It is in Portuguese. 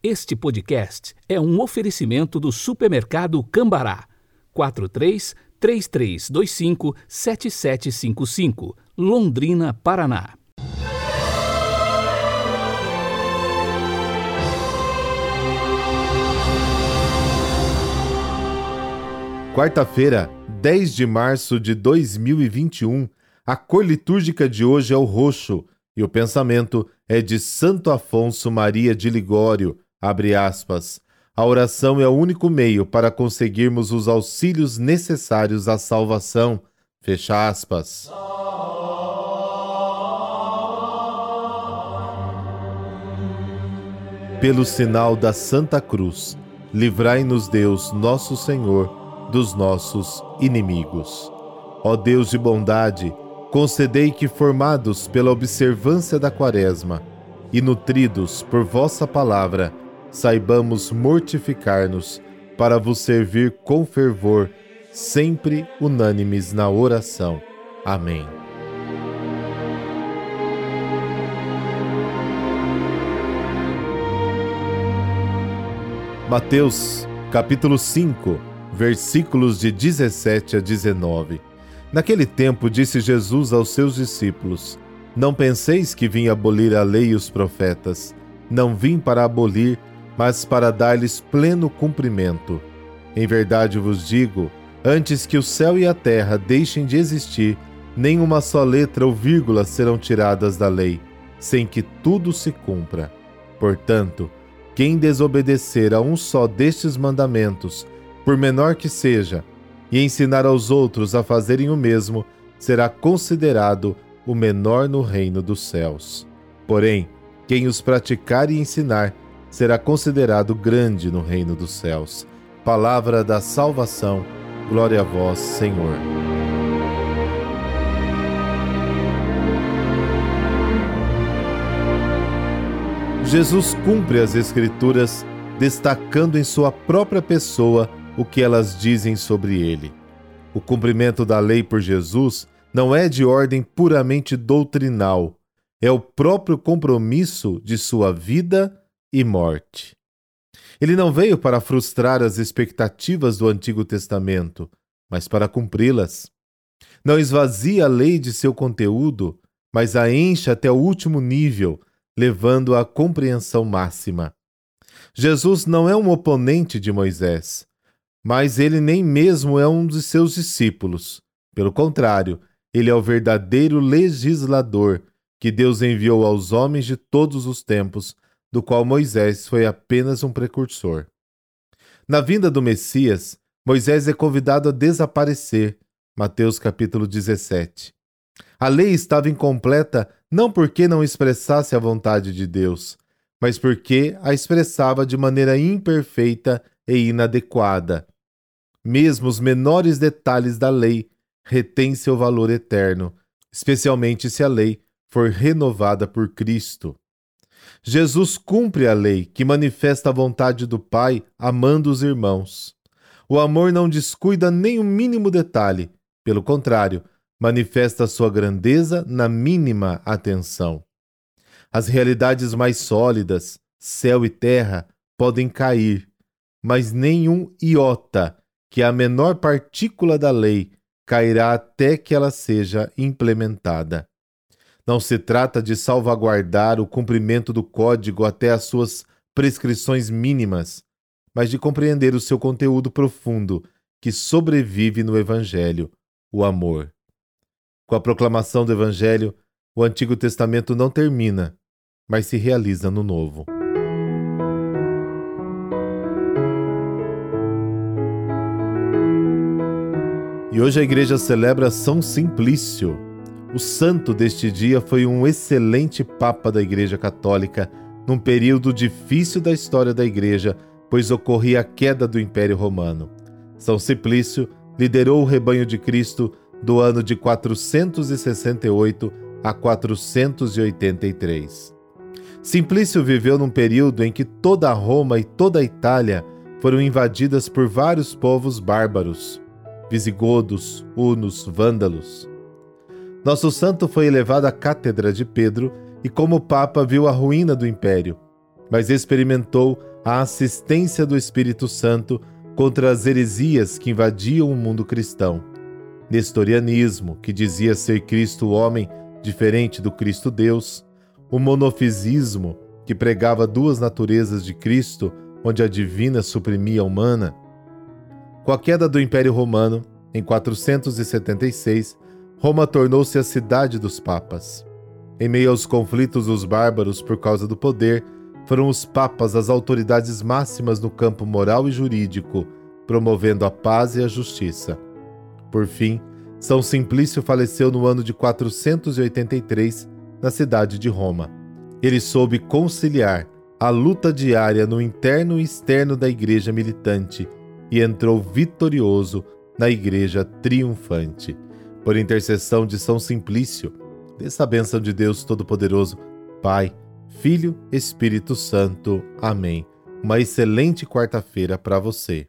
Este podcast é um oferecimento do supermercado Cambará. 43 3325 7755, Londrina, Paraná. Quarta-feira, 10 de março de 2021, a cor litúrgica de hoje é o roxo e o pensamento é de Santo Afonso Maria de Ligório, abre aspas. A oração é o único meio para conseguirmos os auxílios necessários à salvação, fecha aspas. Pelo sinal da Santa Cruz, livrai-nos Deus, nosso Senhor, dos nossos inimigos. Ó Deus de bondade, concedei que, formados pela observância da Quaresma e nutridos por vossa palavra, saibamos mortificar-nos para vos servir com fervor, sempre unânimes na oração. Amém. Mateus, capítulo 5, versículos de 17 a 19. Naquele tempo disse Jesus aos seus discípulos: Não penseis que vim abolir a lei e os profetas. Não vim para abolir, mas para dar-lhes pleno cumprimento. Em verdade vos digo: antes que o céu e a terra deixem de existir, nem uma só letra ou vírgula serão tiradas da lei, sem que tudo se cumpra. Portanto, quem desobedecer a um só destes mandamentos, por menor que seja, e ensinar aos outros a fazerem o mesmo, será considerado o menor no reino dos céus. Porém, quem os praticar e ensinar será considerado grande no reino dos céus. Palavra da salvação, glória a vós, Senhor. Jesus cumpre as Escrituras, destacando em sua própria pessoa o que elas dizem sobre ele. O cumprimento da lei por Jesus não é de ordem puramente doutrinal, é o próprio compromisso de sua vida e morte. Ele não veio para frustrar as expectativas do Antigo Testamento, mas para cumpri-las. Não esvazia a lei de seu conteúdo, mas a enche até o último nível, levando à compreensão máxima. Jesus não é um oponente de Moisés, mas ele nem mesmo é um de seus discípulos. Pelo contrário, ele é o verdadeiro legislador que Deus enviou aos homens de todos os tempos, do qual Moisés foi apenas um precursor. Na vinda do Messias, Moisés é convidado a desaparecer. Mateus capítulo 17. A lei estava incompleta não porque não expressasse a vontade de Deus, mas porque a expressava de maneira imperfeita e inadequada. Mesmo os menores detalhes da lei retêm seu valor eterno, especialmente se a lei for renovada por Cristo. Jesus cumpre a lei que manifesta a vontade do Pai amando os irmãos. O amor não descuida nem o mínimo detalhe, pelo contrário, manifesta sua grandeza na mínima atenção. As realidades mais sólidas, céu e terra, podem cair, mas nenhum iota, que a menor partícula da lei, cairá até que ela seja implementada. Não se trata de salvaguardar o cumprimento do código até as suas prescrições mínimas, mas de compreender o seu conteúdo profundo que sobrevive no Evangelho, o amor. Com a proclamação do Evangelho, o Antigo Testamento não termina, mas se realiza no Novo. E hoje a igreja celebra São Simplício. O santo deste dia foi um excelente papa da Igreja Católica num período difícil da história da igreja, pois ocorria a queda do Império Romano. São Simplício liderou o rebanho de Cristo do ano de 468 a 483. Simplício viveu num período em que toda Roma e toda a Itália foram invadidas por vários povos bárbaros visigodos, hunos, vândalos. Nosso santo foi elevado à cátedra de Pedro e, como Papa, viu a ruína do império. mas experimentou a assistência do Espírito Santo contra as heresias que invadiam o mundo cristão. Nestorianismo, que dizia ser Cristo homem diferente do Cristo Deus, o monofisismo, que pregava duas naturezas de Cristo, onde a divina suprimia a humana. Com a queda do Império Romano, em 476, Roma tornou-se a cidade dos papas. Em meio aos conflitos dos bárbaros por causa do poder, foram os papas as autoridades máximas no campo moral e jurídico, promovendo a paz e a justiça. Por fim, São Simplício faleceu no ano de 483, na cidade de Roma. Ele soube conciliar a luta diária no interno e externo da igreja militante e entrou vitorioso na igreja triunfante. Por intercessão de São Simplício, dessa bênção de Deus Todo-Poderoso, Pai, Filho, Espírito Santo. Amém. Uma excelente quarta-feira para você.